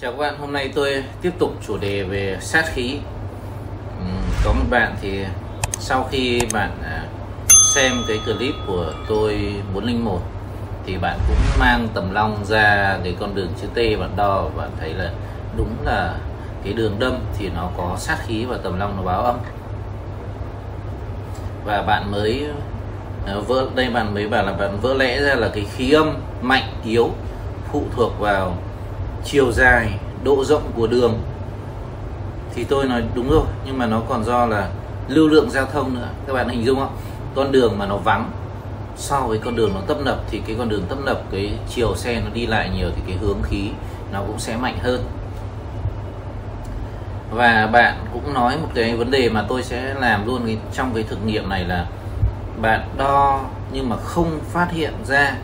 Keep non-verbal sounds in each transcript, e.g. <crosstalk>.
Chào các bạn, hôm nay tôi tiếp tục chủ đề về sát khí. Ừ, có một bạn thì sau khi bạn à, xem cái clip của tôi 401 thì bạn cũng mang tầm long ra cái con đường chữ T bạn đo và bạn thấy là đúng là cái đường đâm thì nó có sát khí và tầm long nó báo âm và bạn mới à, vỡ đây bạn mới bảo là bạn vỡ lẽ ra là cái khí âm mạnh yếu phụ thuộc vào chiều dài độ rộng của đường. Thì tôi nói đúng rồi nhưng mà nó còn do là lưu lượng giao thông nữa. Các bạn hình dung không? Con đường mà nó vắng so với con đường nó tấp nập thì cái con đường tấp nập cái chiều xe nó đi lại nhiều thì cái hướng khí nó cũng sẽ mạnh hơn. Và bạn cũng nói một cái vấn đề mà tôi sẽ làm luôn cái, trong cái thực nghiệm này là bạn đo nhưng mà không phát hiện ra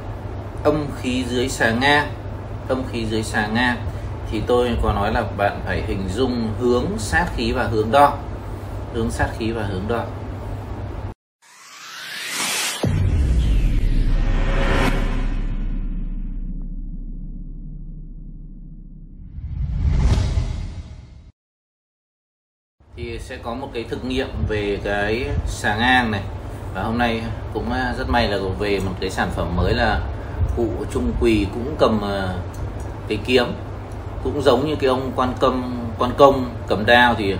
âm khí dưới xà ngang không khí dưới xà ngang, thì tôi có nói là bạn phải hình dung hướng sát khí và hướng đo. Hướng sát khí và hướng đo. Thì sẽ có một cái thực nghiệm về cái xà ngang này. Và hôm nay cũng à, rất may là về một cái sản phẩm mới là cụ trung quỳ cũng cầm à, cái kiếm. Cũng giống như cái ông quan công quan công cầm đao thì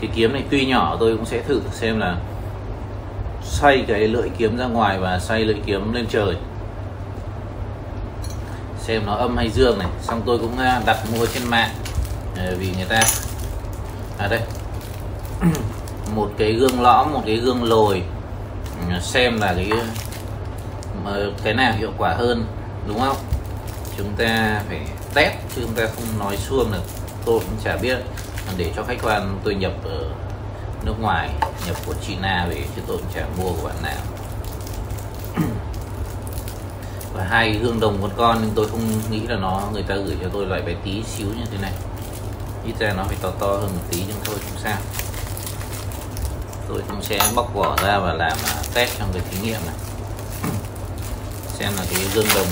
cái kiếm này tuy nhỏ tôi cũng sẽ thử xem là xoay cái lưỡi kiếm ra ngoài và xoay lưỡi kiếm lên trời. Xem nó âm hay dương này. Xong tôi cũng à, đặt mua trên mạng à, vì người ta à đây. <clears throat> Một cái gương lõm, một cái gương lồi. Xem là cái mà cái nào hiệu quả hơn, đúng không? Chúng ta phải test chứ chúng ta không nói suông được. Tôi cũng chả biết. Để cho khách quan, tôi nhập ở nước ngoài, nhập của China về chứ tôi cũng chả mua của bạn nào. <clears throat> Và hai hương gương đồng con con, nhưng tôi không nghĩ là nó, người ta gửi cho tôi loại bé tí xíu như thế này. Ít ra nó phải to to hơn một tí nhưng thôi, không sao. Tôi cũng sẽ bóc vỏ ra và làm à, test trong cái thí nghiệm này xem là cái gương đồng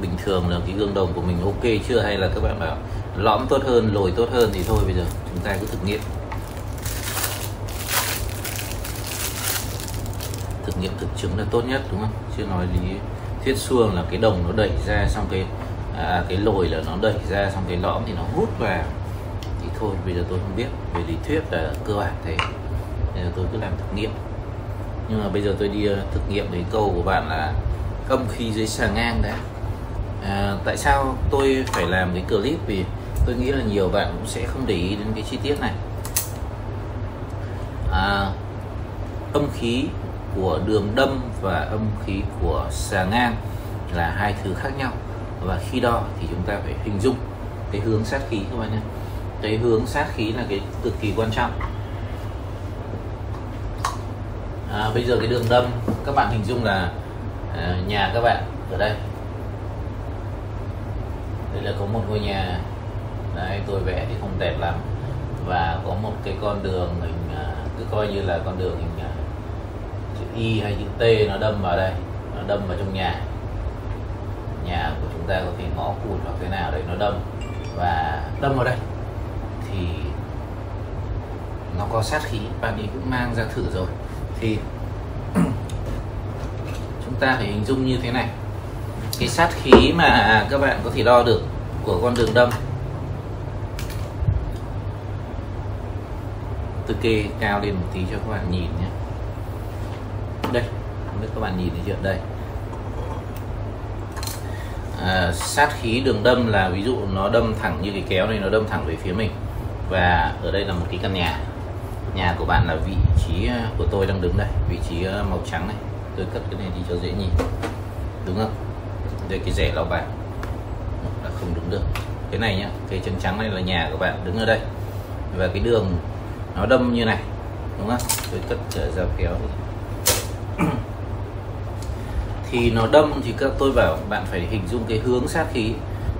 bình thường là cái gương đồng của mình ok chưa? Hay là các bạn bảo lõm tốt hơn lồi tốt hơn thì thôi bây giờ chúng ta cứ thực nghiệm. Thực nghiệm thực chứng là tốt nhất đúng không? Chưa nói lý thuyết suông là cái đồng nó đẩy ra xong cái à, cái lồi là nó đẩy ra xong cái lõm thì nó hút vào. Thì thôi bây giờ tôi không biết. Về lý thuyết là cơ bản thế. Bây giờ tôi cứ làm thực nghiệm nhưng mà bây giờ tôi đi ờ, thực nghiệm cái câu của bạn là âm khí dưới xà ngang đấy à, tại sao tôi phải làm cái clip? Vì tôi nghĩ là nhiều bạn cũng sẽ không để ý đến cái chi tiết này. À, âm khí của đường đâm và âm khí của xà ngang là hai thứ khác nhau. Và khi đo thì chúng ta phải hình dung cái hướng sát khí các bạn nhé. Cái hướng sát khí là cái cực kỳ quan trọng à, bây giờ cái đường đâm các bạn hình dung là à, nhà các bạn ở đây. Đây là có một ngôi nhà. Đấy tôi vẽ thì không đẹp lắm. Và có một cái con đường hình à, cứ coi như là con đường hình à, chữ Y hay chữ T nó đâm vào đây nó đâm vào trong nhà. Nhà của chúng ta có thể ngõ cụt hoặc thế nào đấy nó đâm. Và đâm vào đây. thì nó có sát khí. Bạn ấy cũng mang ra thử rồi thì chúng ta phải hình dung như thế này. Cái sát khí mà các bạn có thể đo được của con đường đâm tôi kê cao lên một tí cho các bạn nhìn nhé. Đây không biết các bạn nhìn thấy chưa? Đây. À, sát khí đường đâm là ví dụ nó đâm thẳng như cái kéo này nó đâm thẳng về phía mình. Và ở đây là một cái căn nhà nhà của bạn là vị trí ờ, của tôi đang đứng đây, vị trí ờ, màu trắng này. Tôi cất cái này đi cho dễ nhìn. Đúng không? Đây, cái rẻ lau bạc là không đứng được. Cái này nhá, cái chân trắng này là nhà của bạn, đứng ở đây. Và cái đường nó đâm như này, đúng không? Tôi cất trở dao kéo. <clears throat> Thì nó đâm thì các tôi bảo bạn phải hình dung cái hướng sát khí.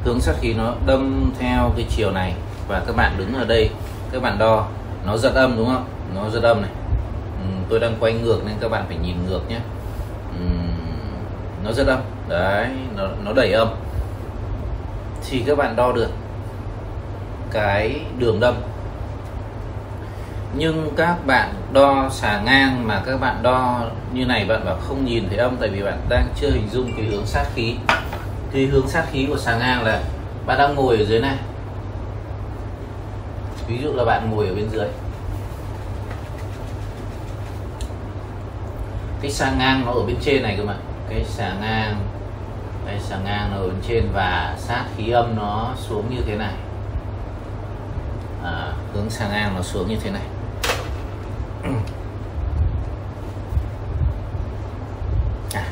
Hướng sát khí nó đâm theo cái chiều này. Và các bạn đứng ở đây, các bạn đo nó giật âm đúng không? Nó giật âm này. Ừ, tôi đang quay ngược nên các bạn phải nhìn ngược nhé. Ừ, nó rất âm. Đấy nó, nó đẩy âm. Thì các bạn đo được cái đường đâm. Nhưng các bạn đo xà ngang mà các bạn đo như này bạn bảo không nhìn thấy âm tại vì bạn đang chưa hình dung cái hướng sát khí. Cái hướng sát khí của xà ngang là bạn đang ngồi ở dưới này ví dụ là bạn ngồi ở bên dưới. Cái xà ngang nó ở bên trên này cơ mà. Cái xà ngang cái xà ngang nó ở bên trên và sát khí âm nó xuống như thế này. À, hướng xà ngang nó xuống như thế này. <clears throat> À,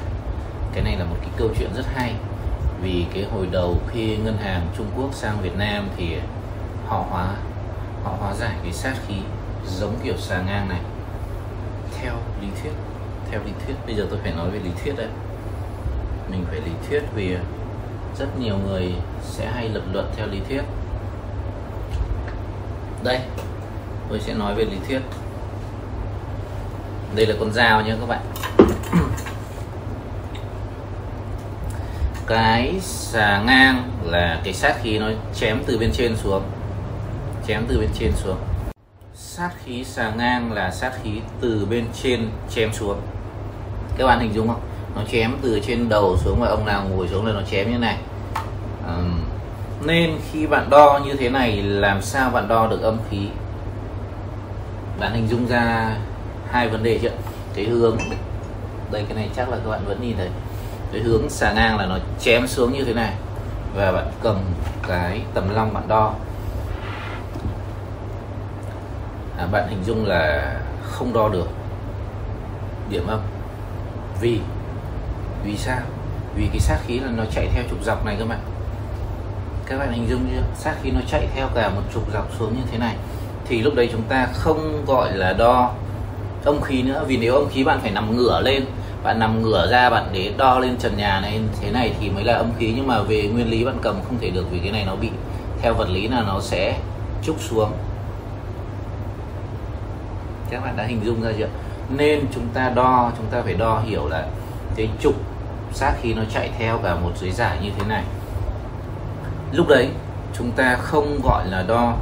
cái này là một cái câu chuyện rất hay. Vì cái hồi đầu khi ngân hàng Trung Quốc sang Việt Nam thì họ hóa họ hóa giải cái sát khí giống kiểu xà ngang này. Theo lý thuyết, theo lý thuyết, bây giờ tôi phải nói về lý thuyết đấy. Mình phải lý thuyết vì rất nhiều người sẽ hay lập luận theo lý thuyết. Đây, tôi sẽ nói về lý thuyết. Đây là con dao nhé các bạn. Cái xà ngang là cái sát khí nó chém từ bên trên xuống chém từ bên trên xuống. Sát khí xà ngang là sát khí từ bên trên chém xuống. Các bạn hình dung không? Nó chém từ trên đầu xuống và ông nào ngồi xuống là nó chém như này. À, nên khi bạn đo như thế này làm sao bạn đo được âm khí? Bạn hình dung ra hai vấn đề chưa? Cái hướng đây cái này chắc là các bạn vẫn nhìn thấy. Cái hướng xà ngang là nó chém xuống như thế này. Và bạn cầm cái tầm long bạn đo. À, bạn hình dung là không đo được điểm âm. Vì vì sao? Vì cái sát khí là nó chạy theo trục dọc này cơ bạn các bạn hình dung chưa? Sát khí nó chạy theo cả một trục dọc xuống như thế này. Thì lúc đấy chúng ta không gọi là đo âm khí nữa. Vì nếu âm khí bạn phải nằm ngửa lên bạn nằm ngửa ra bạn để đo lên trần nhà này thế này thì mới là âm khí. Nhưng mà về nguyên lý bạn cầm không thể được vì cái này nó bị theo vật lý là nó sẽ trúc xuống các bạn đã hình dung ra chưa? Nên chúng ta đo, chúng ta phải đo hiểu là cái trục sát khí nó chạy theo cả một dưới giải như thế này. Lúc đấy, chúng ta không gọi là đo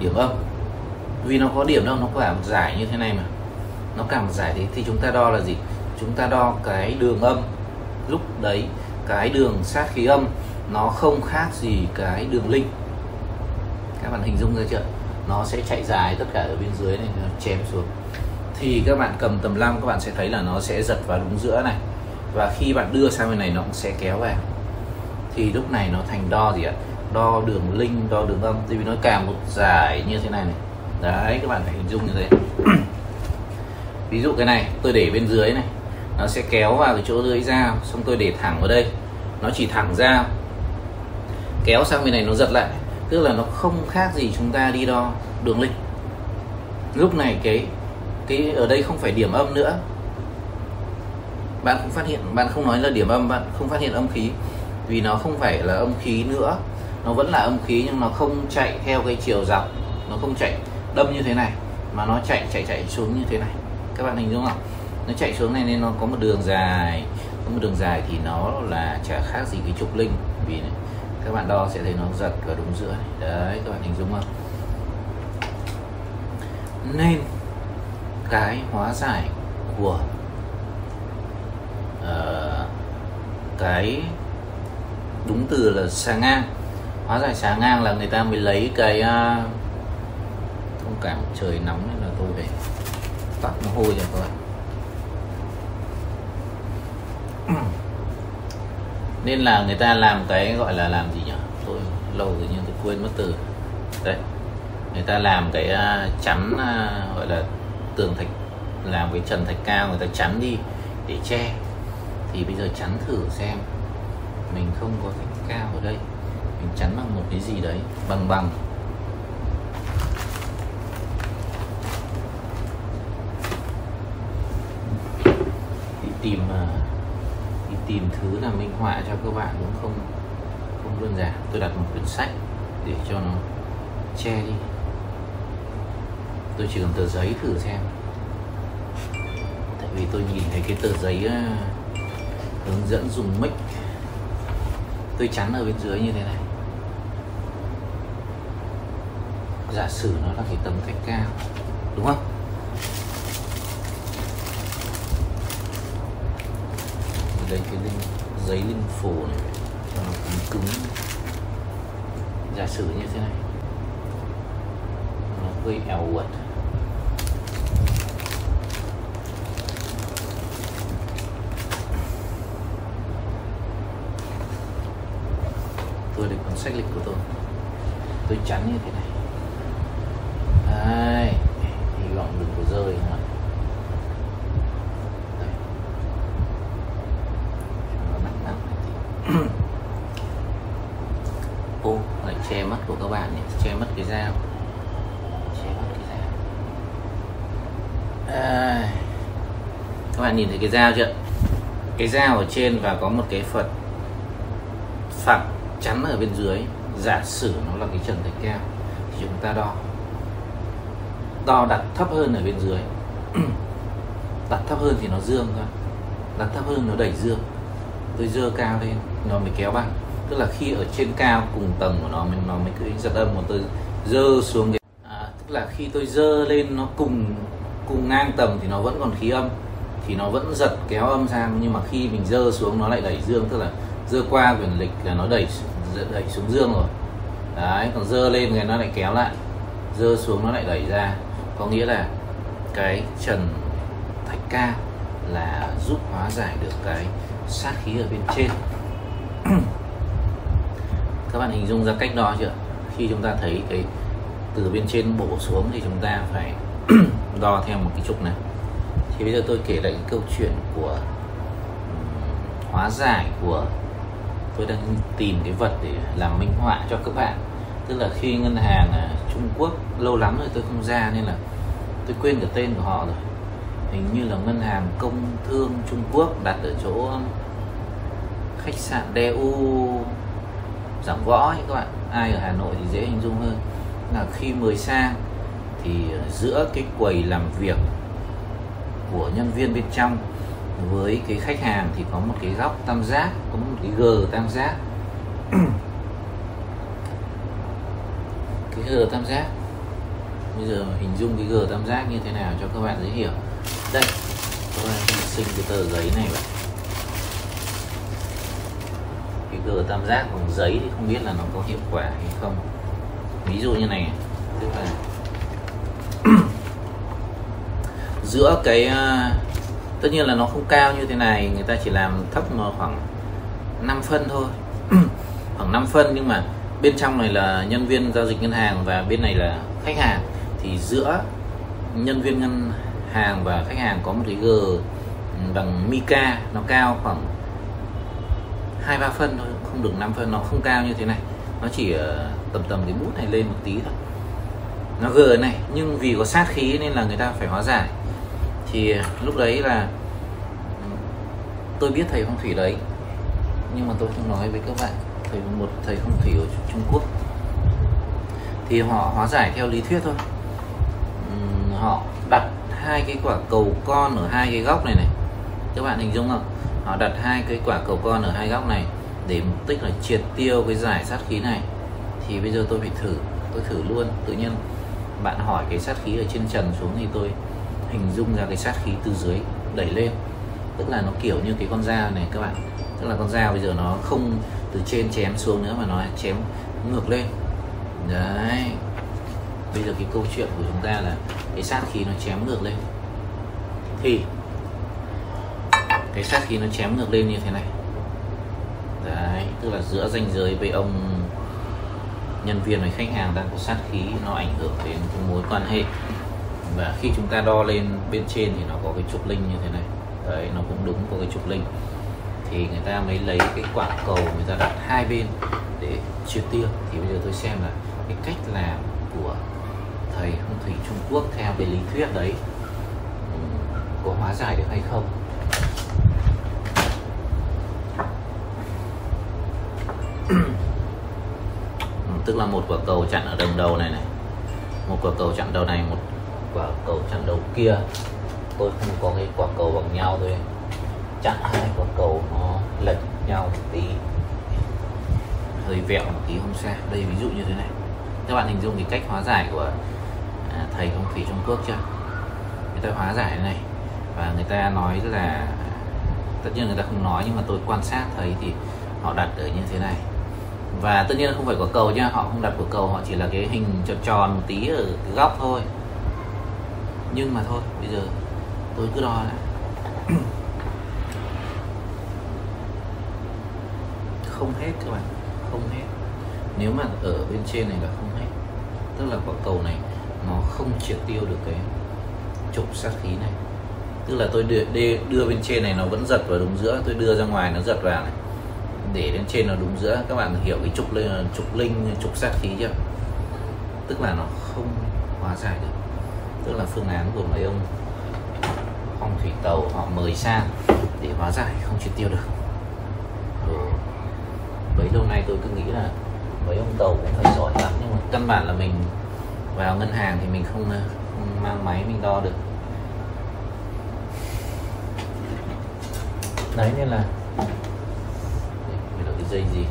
điểm âm. Vì nó có điểm đâu, nó cả một giải như thế này mà. Nó cả một giải thế thì chúng ta đo là gì? Chúng ta đo cái đường âm. Lúc đấy, cái đường sát khí âm nó không khác gì cái đường linh các bạn hình dung ra chưa? Nó sẽ chạy dài tất cả ở bên dưới này, nó chém xuống. Thì các bạn cầm tầm lăm các bạn sẽ thấy là nó sẽ giật vào đúng giữa này. Và khi bạn đưa sang bên này, nó cũng sẽ kéo vào. Thì lúc này nó thành đo gì ạ? Đo đường linh đo đường âm. Vì nó càng một dài như thế này này. Đấy, các bạn phải hình dung như thế. <clears throat> Ví dụ cái này, tôi để bên dưới này. Nó sẽ kéo vào cái chỗ lưỡi dao, xong tôi để thẳng vào đây. Nó chỉ thẳng ra kéo sang bên này, nó giật lại tức là nó không khác gì chúng ta đi đo đường linh lúc này cái cái ở đây không phải điểm âm nữa. Bạn không phát hiện bạn không nói là điểm âm bạn không phát hiện âm khí. Vì nó không phải là âm khí nữa. Nó vẫn là âm khí nhưng nó không chạy theo cái chiều dọc. Nó không chạy đâm như thế này mà nó chạy chạy chạy xuống như thế này. Các bạn hình dung không? Nó chạy xuống này nên nó có một đường dài. Có một đường dài thì nó là chả khác gì cái trục linh vì này, các bạn đo sẽ thấy nó giật ở đúng giữa. Này đấy các bạn hình dung không? Nên cái hóa giải của uh, cái đúng từ là xà ngang. Hóa giải xà ngang là người ta mới lấy cái uh, thông cảm trời nóng nên là tôi phải tắt nó hôi cho các bạn nên là người ta làm cái gọi là làm gì nhỉ tôi lâu rồi nhưng tôi quên mất từ. Đấy. Người ta làm cái uh, chắn uh, gọi là tường thạch làm cái trần thạch cao người ta chắn đi để che. Thì bây giờ chắn thử xem. Mình không có thạch cao ở đây. Mình chắn bằng một cái gì đấy? Bằng bằng. Đi tìm à, tìm thứ là minh họa cho các bạn cũng không không đơn giản. Tôi đặt một quyển sách để cho nó che đi. Tôi chỉ cần tờ giấy thử xem. Tại vì tôi nhìn thấy cái tờ giấy ờ, hướng dẫn dùng mic. Tôi chắn ở bên dưới như thế này. Giả sử nó là cái tấm cách cao, đúng không? Đây cái linh, giấy linh phủ này cho nó cứng cứng. Giả sử như thế này. Nó hơi eo uột tôi để cuốn sách lịch của tôi. Tôi chắn như thế này. Đấy, hy vọng đừng có rơi mà Đây. Nó nặng nặng này thì... ô lại che mắt của các bạn nhé che mất cái dao che mất cái dao à, các bạn nhìn thấy cái dao chưa? Cái dao ở trên và có một cái phật phẳng chắn ở bên dưới. Giả sử nó là cái trần thạch cao thì chúng ta đo. Đo đặt thấp hơn ở bên dưới. <clears throat> Đặt thấp hơn thì nó dương thôi. Đặt thấp hơn nó đẩy dương. Tôi dơ cao lên nó mới kéo bằng. Tức là khi ở trên cao cùng tầng của nó mình nó mới cứ giật âm một tôi dơ xuống cái à, tức là khi tôi dơ lên nó cùng cùng ngang tầng thì nó vẫn còn khí âm thì nó vẫn giật kéo âm sang, nhưng mà khi mình dơ xuống nó lại đẩy dương, tức là dơ qua quyền lịch là nó đẩy đẩy xuống dương rồi. Đấy, còn dơ lên thì nó lại kéo lại. Dơ xuống nó lại đẩy ra. Có nghĩa là cái trần thạch cao là giúp hóa giải được cái sát khí ở bên trên. <clears throat> Các bạn hình dung ra cách đo chưa? Khi chúng ta thấy cái từ bên trên bổ xuống thì chúng ta phải <clears throat> đo theo một cái trục này thì bây giờ tôi kể lại cái câu chuyện của hóa giải của tôi đang tìm cái vật để làm minh họa cho các bạn. Tức là khi ngân hàng à, Trung Quốc lâu lắm rồi tôi không ra nên là tôi quên cả tên của họ rồi. Hình như là ngân hàng công thương Trung Quốc đặt ở chỗ khách sạn DU Giảng Võ ấy các bạn. Ai ở Hà Nội thì dễ hình dung hơn. Là khi mời sang thì à, giữa cái quầy làm việc của nhân viên bên trong với cái khách hàng thì có một cái góc tam giác, có một cái g tam giác. <clears throat> Cái g tam giác. Bây giờ hình dung cái g tam giác như thế nào cho các bạn dễ hiểu. Đây, các bạn xin cái tờ giấy này vậy cái g tam giác bằng giấy thì không biết là nó có hiệu quả hay không. Ví dụ như này, tức là giữa cái ờ, tất nhiên là nó không cao như thế này, người ta chỉ làm thấp mà khoảng 5 phân thôi. <clears throat> Khoảng 5 phân nhưng mà bên trong này là nhân viên giao dịch ngân hàng và bên này là khách hàng. Thì giữa nhân viên ngân hàng và khách hàng có một cái g ừ, bằng mica, nó cao khoảng hai, ba phân thôi, không được 5 phân, nó không cao như thế này. Nó chỉ ờ, tầm tầm cái bút này lên một tí thôi. Nó g này, nhưng vì có sát khí nên là người ta phải hóa giải thì lúc đấy là tôi biết thầy phong thủy đấy, nhưng mà tôi không nói với các bạn. Thầy một, thầy phong thủy ở Trung Quốc. Thì họ hóa giải theo lý thuyết thôi. Họ đặt hai cái quả cầu con ở hai cái góc này này. Các bạn hình dung không? Họ đặt hai cái quả cầu con ở hai góc này để mục đích là triệt tiêu cái giải sát khí này. Thì bây giờ tôi phải thử, tôi thử luôn. Tự nhiên bạn hỏi cái sát khí ở trên trần xuống thì tôi hình dung ra cái sát khí từ dưới đẩy lên. Tức là nó kiểu như cái con dao này các bạn. Tức là con dao bây giờ nó không từ trên chém xuống nữa mà nó chém ngược lên. Đấy. Bây giờ cái câu chuyện của chúng ta là cái sát khí nó chém ngược lên. Thì cái sát khí nó chém ngược lên như thế này. Đấy, tức là giữa ranh giới với ông nhân viên với khách hàng đang có sát khí, nó ảnh hưởng đến cái mối quan hệ và khi chúng ta đo lên bên trên thì nó có cái trục linh như thế này. Đấy, nó cũng đúng có cái trục linh thì người ta mới lấy cái quả cầu người ta đặt hai bên để triệt tiêu. Thì bây giờ tôi xem là cái cách làm của thầy phong thủy Trung Quốc theo cái lý thuyết đấy ừ, có hóa giải được hay không? <clears throat> Tức là một quả cầu chặn ở đồng đầu này này. Một quả cầu chặn đầu này, một quả cầu chặn đầu kia. Tôi không có cái quả cầu bằng nhau thôi. Chặn hai quả cầu nó lệch nhau một tí. Hơi vẹo một tí không sao. Đây ví dụ như thế này. Các bạn hình dung cái cách hóa giải của à, thầy ông thủy Trung Quốc chưa? Người ta hóa giải thế này và người ta nói là tất nhiên người ta không nói nhưng mà tôi quan sát thấy thì họ đặt ở như thế này. Và tất nhiên không phải quả cầu nha họ không đặt quả cầu họ chỉ là cái hình tròn tròn một tí ở cái góc thôi nhưng mà thôi bây giờ tôi cứ đo lại <coughs> không hết các bạn không hết. Nếu mà ở bên trên này là không hết. Tức là quả cầu này nó không triệt tiêu được cái trục sát khí này. Tức là tôi đưa, đưa, bên trên này nó vẫn giật vào đúng giữa tôi đưa ra ngoài nó giật vào này. Để lên trên nó đúng giữa các bạn hiểu cái trục linh trục linh trục sát khí chưa? Tức là nó không hóa giải được tức là phương án của mấy ông phong thủy tàu họ mời sang để hóa giải không triệt tiêu được. Ừ. bấy lâu nay tôi cứ nghĩ là mấy ông tàu cũng phải giỏi lắm nhưng mà căn bản là mình vào ngân hàng thì mình không, không mang máy mình đo được. Đấy nên là đây là cái dây gì?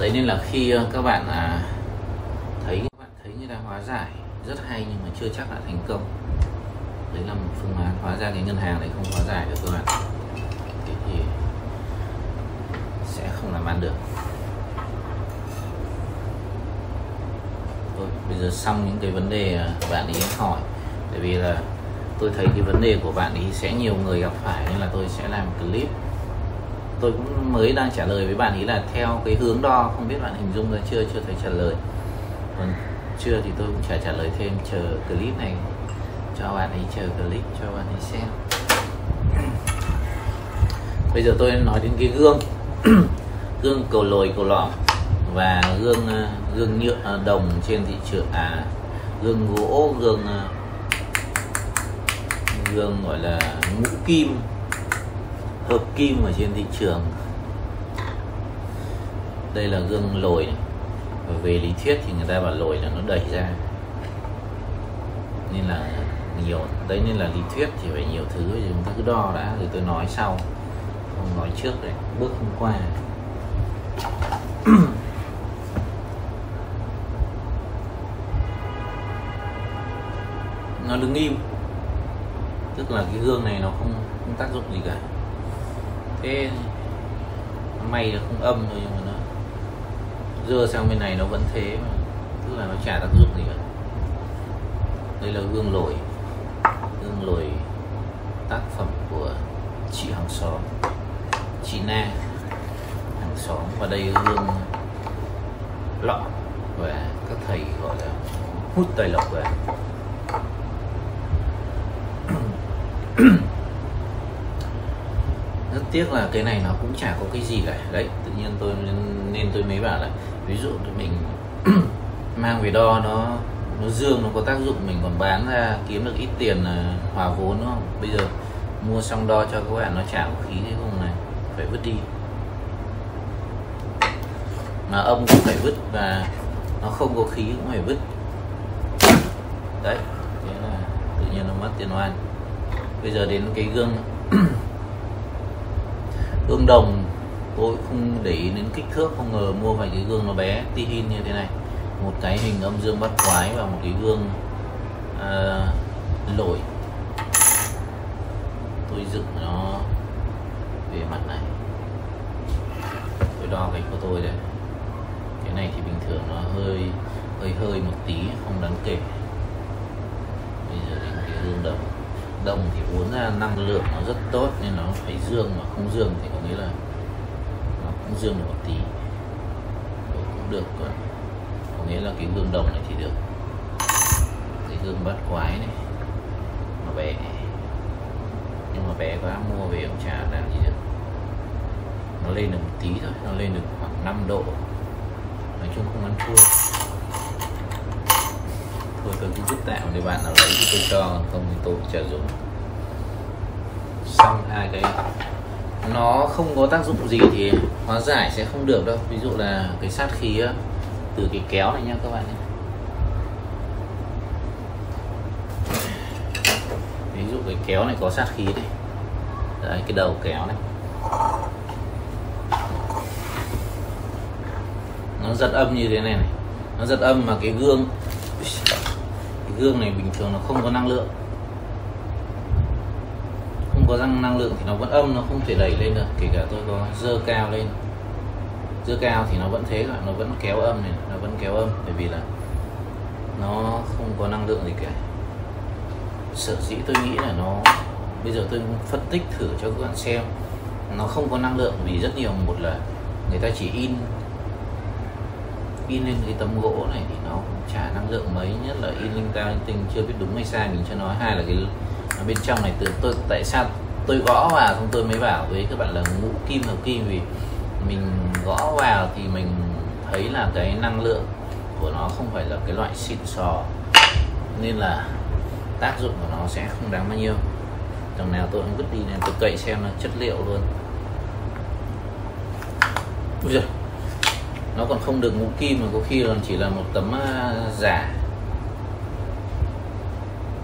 Đấy nên là khi ờ, các bạn à, thấy các bạn thấy người ta hóa giải rất hay nhưng mà chưa chắc đã thành công. Đấy là một phương án hóa ra cái ngân hàng này không hóa giải được các bạn thế thì sẽ không làm ăn được. Thôi, bây giờ xong những cái vấn đề à, bạn ấy hỏi. Tại vì là tôi thấy cái vấn đề của bạn ấy sẽ nhiều người gặp phải nên là tôi sẽ làm clip. Tôi cũng mới đang trả lời với bạn ấy là theo cái hướng đo không biết bạn hình dung ra chưa chưa thấy trả lời. Còn chưa thì tôi cũng chả trả lời thêm. Chờ clip này, cho bạn ấy chờ clip, cho bạn ấy xem. <clears throat> Bây giờ tôi nói đến cái gương. <clears throat> Gương cầu lồi, cầu lõm và gương ờ, gương nhựa ờ, đồng trên thị trường à gương gỗ, gương ờ, gương gọi là ngũ kim, hợp kim ở trên thị trường. Đây là gương lồi này. Và về lý thuyết thì người ta bảo lồi là nó đẩy ra. Nên là nhiều, đấy nên là lý thuyết thì phải nhiều thứ, thì chúng ta cứ đo đã, rồi tôi nói sau. Không nói trước đấy, bước hôm qua. Nó đứng im. Tức là cái gương này nó không không tác dụng gì cả. Thế may là không âm thôi, nhưng mà dơ sang bên này nó vẫn thế mà. Tức là nó chả tác dụng gì cả. Đây là gương lồi. Gương lồi tác phẩm của chị hàng xóm. Chị na hàng xóm. Và đây gương lọ và các thầy gọi là hút tài lộc về rất tiếc là cái này nó cũng chả có cái gì cả. Đấy, tự nhiên tôi nên tôi mới bảo là, ví dụ mình <clears throat> mang về đo nó nó dương, nó có tác dụng, mình còn bán ra, kiếm được ít tiền là hòa vốn, đúng không? Bây giờ mua xong đo cho các bạn nó chả có khí thế không này, phải vứt đi. Mà âm cũng phải vứt và nó không có khí cũng phải vứt. Đấy, thế là tự nhiên nó mất tiền oan. Bây giờ đến cái gương <clears throat> gương đồng. Tôi không để ý đến kích thước không ngờ mua phải cái gương nó bé ti hin như thế này. Một cái hình âm dương bắt quái và một cái gương à, uh, lỗi tôi dựng nó về mặt này. Tôi đo cái của tôi đây. Cái này thì bình thường nó hơi hơi hơi một tí không đáng kể. Bây giờ đến cái gương đồng đồng thì uốn ra năng lượng nó rất tốt nên nó phải dương mà không dương thì có nghĩa là nó cũng dương được một tí. Đấy, cũng được có nghĩa là cái gương đồng này thì được. Cái gương bát quái này nó bé. Nhưng mà bé quá mua về ông trà làm gì được. Nó lên được một tí thôi nó lên được khoảng 5 độ. Nói chung không ăn thua thôi tôi cứ giúp tạo để bạn nào lấy thì tôi cho không thì tôi chả dùng. Xong hai cái, nó không có tác dụng gì thì hóa giải sẽ không được đâu. Ví dụ là cái sát khí từ cái kéo này nha các bạn nhé ví dụ cái kéo này có sát khí này. Đấy, cái đầu kéo này. Nó giật âm như thế này này. Nó giật âm mà cái gương gương này bình thường nó không có năng lượng. Không có răng năng lượng thì nó vẫn âm, nó không thể đẩy lên được, kể cả tôi có dơ cao lên. Dơ cao thì nó vẫn thế rồi nó vẫn kéo âm này, nó vẫn kéo âm, bởi vì là nó không có năng lượng gì cả. Sở dĩ tôi nghĩ là nó, bây giờ tôi phân tích thử cho các bạn xem, nó không có năng lượng vì rất nhiều, một là người ta chỉ in in lên cái tấm gỗ này thì nó cũng chả năng lượng mấy, nhất là in linh ta, linh tinh chưa biết đúng hay sai, mình cho nói. Hai là cái bên trong này từ tôi, tại sao tôi gõ vào xong tôi mới bảo với các bạn là ngũ kim hợp kim, vì mình gõ vào thì mình thấy là cái năng lượng của nó không phải là cái loại xịn sò, nên là tác dụng của nó sẽ không đáng bao nhiêu. Đằng nào tôi cũng vứt đi nên tôi cậy xem là chất liệu luôn. Ui giời nó còn không được ngũ kim mà có khi còn chỉ là một tấm à, giả.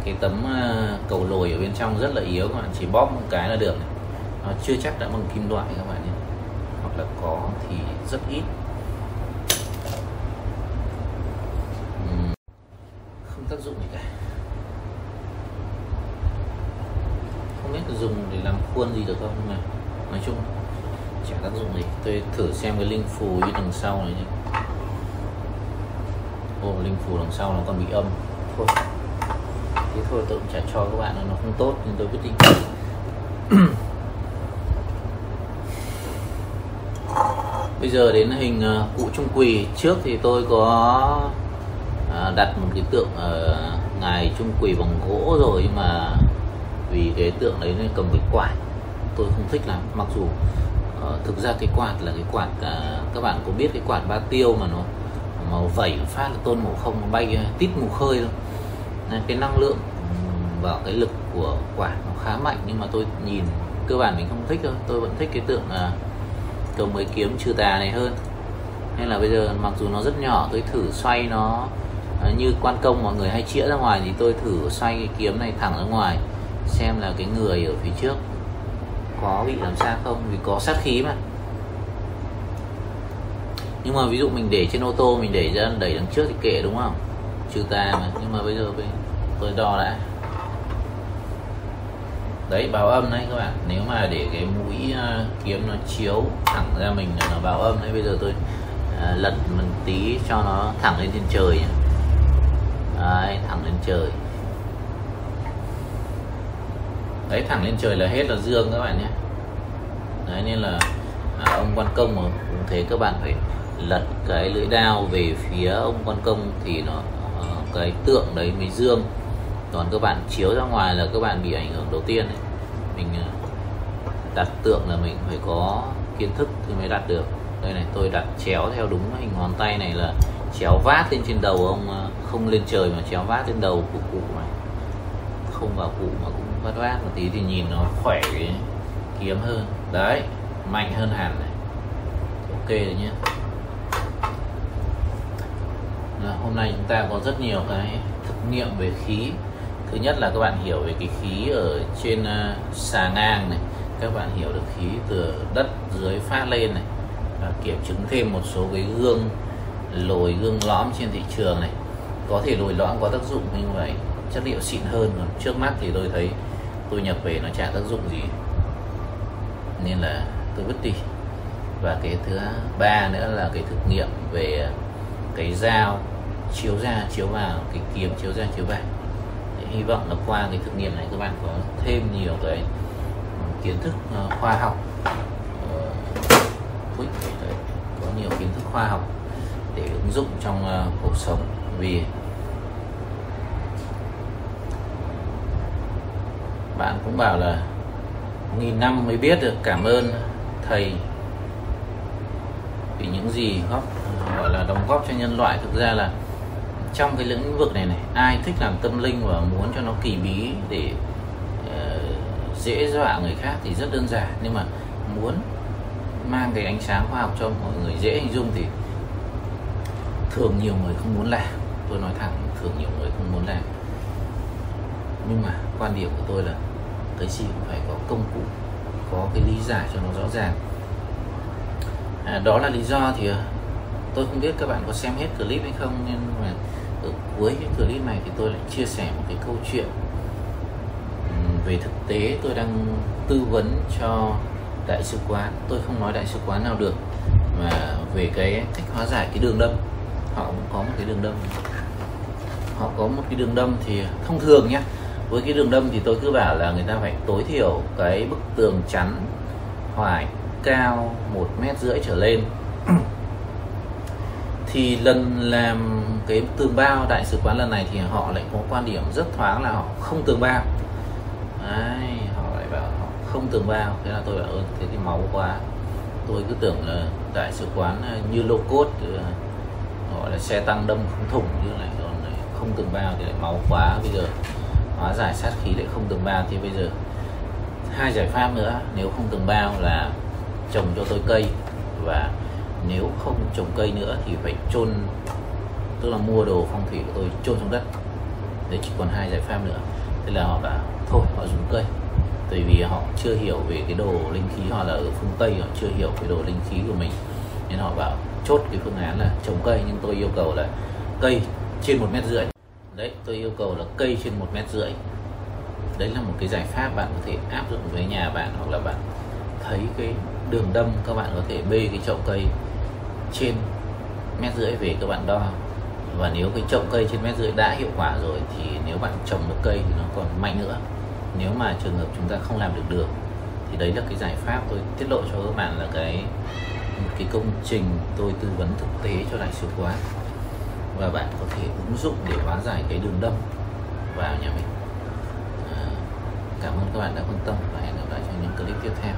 Cái tấm à, cầu lồi ở bên trong rất là yếu các bạn, chỉ bóp một cái là được nó chưa chắc đã bằng kim loại các bạn nhé. Hoặc là có thì rất ít. Không tác dụng gì cả. Không biết dùng để làm khuôn gì được không này mà nói chung chả tác dụng gì? Tôi thử xem cái linh phù như đằng sau này nhé. Ô, linh phù đằng sau nó còn bị âm. Thôi. Thế thôi, tôi cũng chả cho các bạn nó không tốt nên tôi quyết định. <coughs> Bây giờ đến hình ờ, cụ trung quỳ. Trước thì tôi có à, đặt một cái tượng ở ngài trung quỳ bằng gỗ rồi, nhưng mà vì cái tượng đấy nên cầm cái quải. Tôi không thích lắm, mặc dù Ờ, thực ra cái quạt là cái quạt uh, các bạn có biết cái quạt ba tiêu mà nó màu vẩy phát là tôn màu không nó bay tít mù khơi luôn nên cái năng lượng và cái lực của quạt nó khá mạnh nhưng mà tôi nhìn cơ bản mình không thích thôi. Tôi vẫn thích cái tượng là cầu mới kiếm trừ tà này hơn. Nên là bây giờ mặc dù nó rất nhỏ tôi thử xoay nó à, như quan công mọi người hay chĩa ra ngoài thì tôi thử xoay cái kiếm này thẳng ra ngoài xem là cái người ở phía trước có bị làm sao không? Vì có sát khí mà. Nhưng mà ví dụ mình để trên ô tô mình để ra đẩy đằng trước thì kệ đúng không? Trừ tà mà. Nhưng mà bây giờ tôi đo đã. Đấy báo âm đấy các bạn. Nếu mà để cái mũi uh, kiếm nó chiếu thẳng ra mình là nó báo âm đấy. Bây giờ tôi uh, lật một tí cho nó thẳng lên trên trời nhé. đấy thẳng lên trời. Đấy thẳng lên trời là hết là dương các bạn nhé. Đấy nên là à, ông quan công mà cũng thế các bạn phải lật cái lưỡi dao về phía ông quan công thì nó uh, cái tượng đấy mới dương. Còn các bạn chiếu ra ngoài là các bạn bị ảnh hưởng đầu tiên ấy. mình ờ, đặt tượng là mình phải có kiến thức thì mới đặt được. Đây này tôi đặt chéo theo đúng hình ngón tay này là chéo vát lên trên đầu ông ờ, không lên trời mà chéo vát lên đầu của cụ này. Không vào cụ mà cụ vất vát một tí thì nhìn nó khỏe cái kiếm hơn. Đấy mạnh hơn hẳn này. Ok rồi nhé hôm nay chúng ta có rất nhiều cái thực nghiệm về khí. Thứ nhất là các bạn hiểu về cái khí ở trên uh, xà ngang này. Các bạn hiểu được khí từ đất dưới phát lên này. Và kiểm chứng thêm một số cái gương lồi gương lõm trên thị trường này. Có thể lồi lõm có tác dụng nhưng vậy chất liệu xịn hơn. Còn trước mắt thì tôi thấy tôi nhập về nó chả tác dụng gì. Nên là tôi vứt đi. Và cái thứ ba nữa là cái thực nghiệm về cái dao chiếu ra, chiếu vào, cái kiếm chiếu ra, chiếu vào. Hy vọng là qua cái thực nghiệm này các bạn có thêm nhiều cái kiến thức ờ, khoa học. Ờ, có nhiều kiến thức khoa học để ứng dụng trong ờ, cuộc sống. Vì bạn cũng bảo là nghìn năm mới biết được cảm ơn thầy vì những gì góp gọi là đóng góp cho nhân loại. Thực ra là trong cái lĩnh vực này này ai thích làm tâm linh và muốn cho nó kỳ bí để uh, dễ dọa người khác thì rất đơn giản. Nhưng mà muốn mang cái ánh sáng khoa học cho mọi người dễ hình dung thì thường nhiều người không muốn làm. Tôi nói thẳng thường nhiều người không muốn làm. Nhưng mà quan điểm của tôi là cái gì cũng phải có công cụ có cái lý giải cho nó rõ ràng. À, đó là lý do thì à, tôi không biết các bạn có xem hết clip hay không nhưng mà ở cuối cái clip này thì tôi lại chia sẻ một cái câu chuyện về thực tế tôi đang tư vấn cho đại sứ quán. Tôi không nói đại sứ quán nào được mà về cái cách hóa giải cái đường đâm. Họ cũng có một cái đường đâm. Họ có một cái đường đâm thì thông thường nhé với cái đường đâm thì tôi cứ bảo là người ta phải tối thiểu cái bức tường chắn phải cao một mét rưỡi trở lên. <coughs> Thì lần làm cái tường bao đại sứ quán lần này thì họ lại có quan điểm rất thoáng là họ không tường bao. Đấy, họ lại bảo họ không tường bao thế là tôi bảo ơn thế thì máu quá. Tôi cứ tưởng là đại sứ quán như lô cốt gọi là xe tăng đâm không thủng như này còn không tường bao thì lại máu quá bây giờ hóa giải sát khí lại không tường bao. Thì bây giờ hai giải pháp nữa, nếu không tường bao là trồng cho tôi cây, và nếu không trồng cây nữa thì phải chôn, tức là mua đồ phong thủy của tôi chôn xuống đất. Đấy, chỉ còn hai giải pháp nữa. Thế là họ bảo, thôi, họ dùng cây. Tại vì họ chưa hiểu về cái đồ linh khí, họ là ở phương tây, họ chưa hiểu cái đồ linh khí của mình. Nên họ bảo, chốt cái phương án là trồng cây. Nhưng tôi yêu cầu là cây trên một mét rưỡi đấy, tôi yêu cầu là cây trên một mét rưỡi. Đấy là một cái giải pháp bạn có thể áp dụng với nhà bạn hoặc là bạn thấy cái đường đâm các bạn có thể bê cái chậu cây trên mét rưỡi về các bạn đo. Và nếu cái trồng cây trên mét rưỡi đã hiệu quả rồi thì nếu bạn trồng được cây thì nó còn mạnh nữa. Nếu mà trường hợp chúng ta không làm được đường thì đấy là cái giải pháp tôi tiết lộ cho các bạn là cái một cái công trình tôi tư vấn thực tế cho đại sứ quán và bạn có thể ứng dụng để hóa giải cái đường đâm vào nhà mình. À, cảm ơn các bạn đã quan tâm và hẹn gặp lại trong những clip tiếp theo.